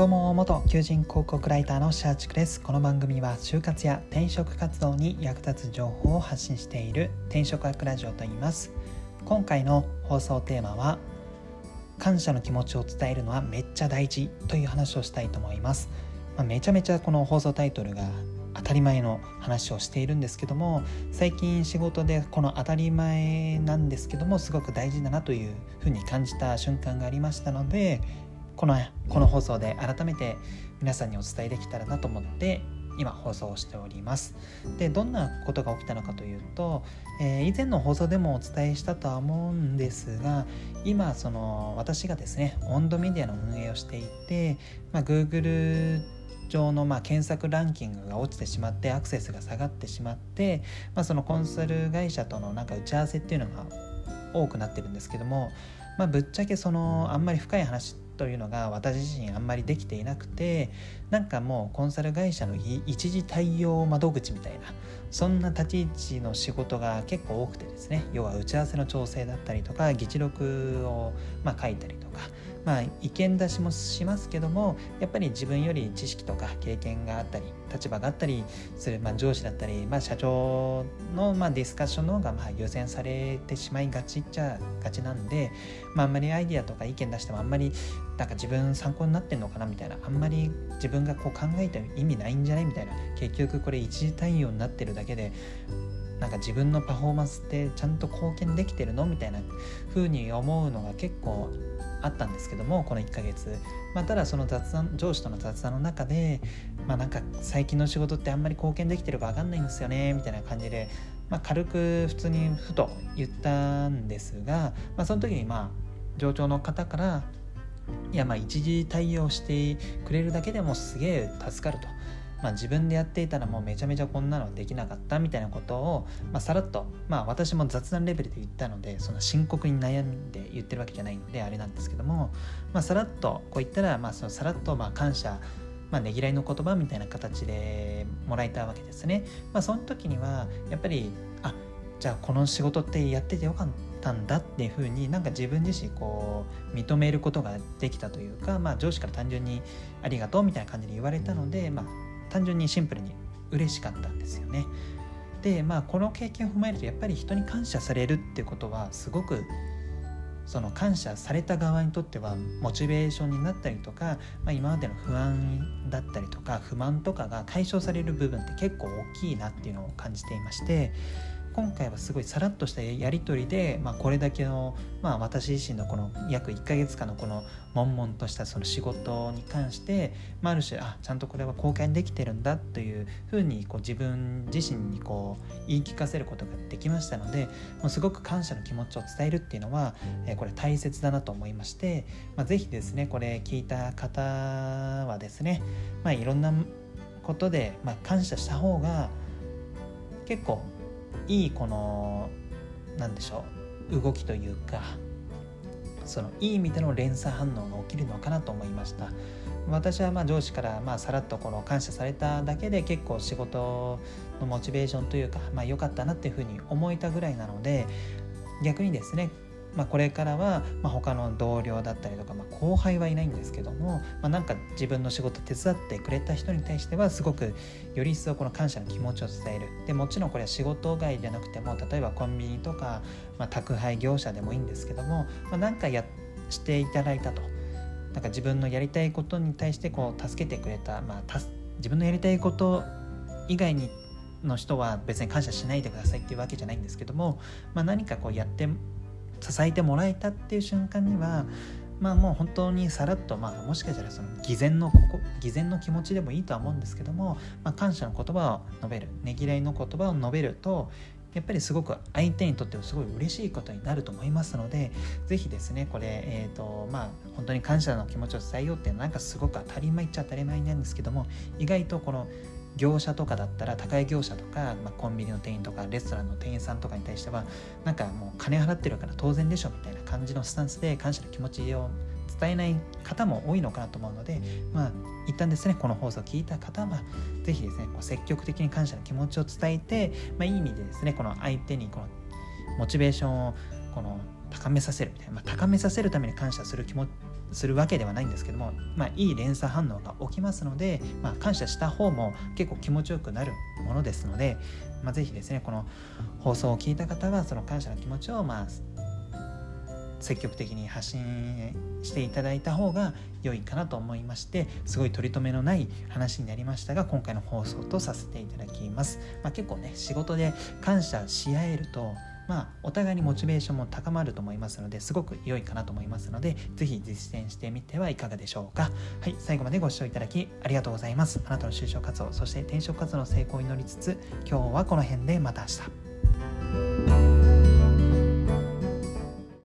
どうも元求人広告ライターのシャーチクです。この番組は就活や転職活動に役立つ情報を発信している転職学ラジオと言います。今回の放送テーマは感謝の気持ちを伝えるのはめっちゃ大事という話をしたいと思います、まあ、めちゃめちゃこの放送タイトルが当たり前の話をしているんですけども最近仕事でこの当たり前なんですけどもすごく大事だなというふうに感じた瞬間がありましたのでこのこの放送で改めて皆さんにお伝えできたらなと思って今放送をしております。でどんなことが起きたのかというと、えー、以前の放送でもお伝えしたとは思うんですが今その私がですね温度メディアの運営をしていて、まあ、Google 上のま検索ランキングが落ちてしまってアクセスが下がってしまって、まあ、そのコンサル会社とのなんか打ち合わせっていうのが多くなってるんですけども、まあ、ぶっちゃけそのあんまり深い話ってというのが私自身あんまりできていなくてなんかもうコンサル会社の一時対応窓口みたいなそんな立ち位置の仕事が結構多くてですね。要は打ち合わせの調整だったりとか議事録をま書いたりとかまあ、意見出しもしますけどもやっぱり自分より知識とか経験があったり立場があったりする、まあ、上司だったり、まあ、社長の、まあ、ディスカッションの方がまあ優先されてしまいがちっちゃがちなんで、まあ、あんまりアイディアとか意見出してもあんまりなんか自分参考になってんのかなみたいなあんまり自分がこう考えて意味ないんじゃない？みたいな結局これ一時対応になってるだけでなんか自分のパフォーマンスってちゃんと貢献できてるの？みたいな風に思うのが結構あったんですけどもこの1ヶ月、まあ、ただその雑談上司との雑談の中で、まあ、なんか最近の仕事ってあんまり貢献できてるか分かんないんですよねみたいな感じで、まあ、軽く普通にふと言ったんですが、まあ、その時にまあ上長の方からいやまあ一時対応してくれるだけでもすげえ助かると。まあ、自分でやっていたらもうめちゃめちゃこんなのできなかったみたいなことを、まあ、さらっと、まあ、私も雑談レベルで言ったのでその深刻に悩んで言ってるわけじゃないのであれなんですけども、まあ、さらっとこう言ったら、まあ、そのさらっとまあ感謝まあ、ねぎらいの言葉みたいな形でもらえたわけですね。まあ、その時にはやっぱりあじゃあこの仕事ってやっててよかったんだっていうふうになんか自分自身こう認めることができたというか、まあ、上司から単純にありがとうみたいな感じで言われたので、まあ、単純にシンプルに嬉しかったんですよね。でまあこの経験を踏まえるとやっぱり人に感謝されるってことはすごくその感謝された側にとってはモチベーションになったりとか、まあ、今までの不安だったりとか不満とかが解消される部分って結構大きいなっていうのを感じていまして今回はすごいさらっとしたやり取りで、まあ、これだけの、まあ、私自身のこの約1ヶ月間のこの悶々としたその仕事に関して、まあ、ある種あちゃんとこれは公開できてるんだというふうにこう自分自身にこう言い聞かせることができましたのでもうすごく感謝の気持ちを伝えるっていうのは、えー、これ大切だなと思いまして、まあ、是非ですねこれ聞いた方はですね、まあ、いろんなことで、まあ、感謝した方が結構いいこの何でしょう動きというかそのいい意味での連鎖反応が起きるのかなと思いました。私はまあ上司からまあさらっとこの感謝されただけで結構仕事のモチベーションというかまあ良かったなっていうふうに思えたぐらいなので逆にですねまあ、これからは、まあ、他の同僚だったりとか、まあ、後輩はいないんですけども、まあ、なんか自分の仕事手伝ってくれた人に対してはすごくより一層この感謝の気持ちを伝える。でもちろんこれは仕事外じゃなくても例えばコンビニとか、まあ、宅配業者でもいいんですけども、まあ、なんかやしていただいたと。なんか自分のやりたいことに対してこう助けてくれた、まあ、自分のやりたいこと以外にの人は別に感謝しないでくださいっていうわけじゃないんですけども、まあ、何かこうやって支えてもらえたっていう瞬間にはまあもう本当にさらっと、まあ、もしかしたらその偽善のここ偽善の気持ちでもいいとは思うんですけども、まあ、感謝の言葉を述べるねぎらいの言葉を述べるとやっぱりすごく相手にとってはすごい嬉しいことになると思いますので是非ですねこれえ、ー、とまあ本当に感謝の気持ちを伝えようってなんかすごく当たり前っちゃ当たり前なんですけども意外とこの業者とかだったら高い業者とか、まあ、コンビニの店員とかレストランの店員さんとかに対してはなんかもう金払ってるから当然でしょみたいな感じのスタンスで感謝の気持ちを伝えない方も多いのかなと思うのでまあ一旦ですねこの放送を聞いた方は是非ですねこう積極的に感謝の気持ちを伝えて、まあ、いい意味でですねこの相手にこのモチベーションをこの高めさせるみたいな、まあ、高めさせるために感謝する気持するわけではないんですけども、まあ、いい連鎖反応が起きますので、まあ、感謝した方も結構気持ちよくなるものですので、まあ、ぜひですねこの放送を聞いた方はその感謝の気持ちをまあ積極的に発信していただいた方が良いかなと思いましてすごい取り留めのない話になりましたが今回の放送とさせていただきます、まあ、結構ね仕事で感謝し合えるとまあ、お互いにモチベーションも高まると思いますのですごく良いかなと思いますので是非実践してみてはいかがでしょうか。はい最後までご視聴いただきありがとうございます。あなたの就職活動そして転職活動の成功を祈りつつ今日はこの辺でまた明日。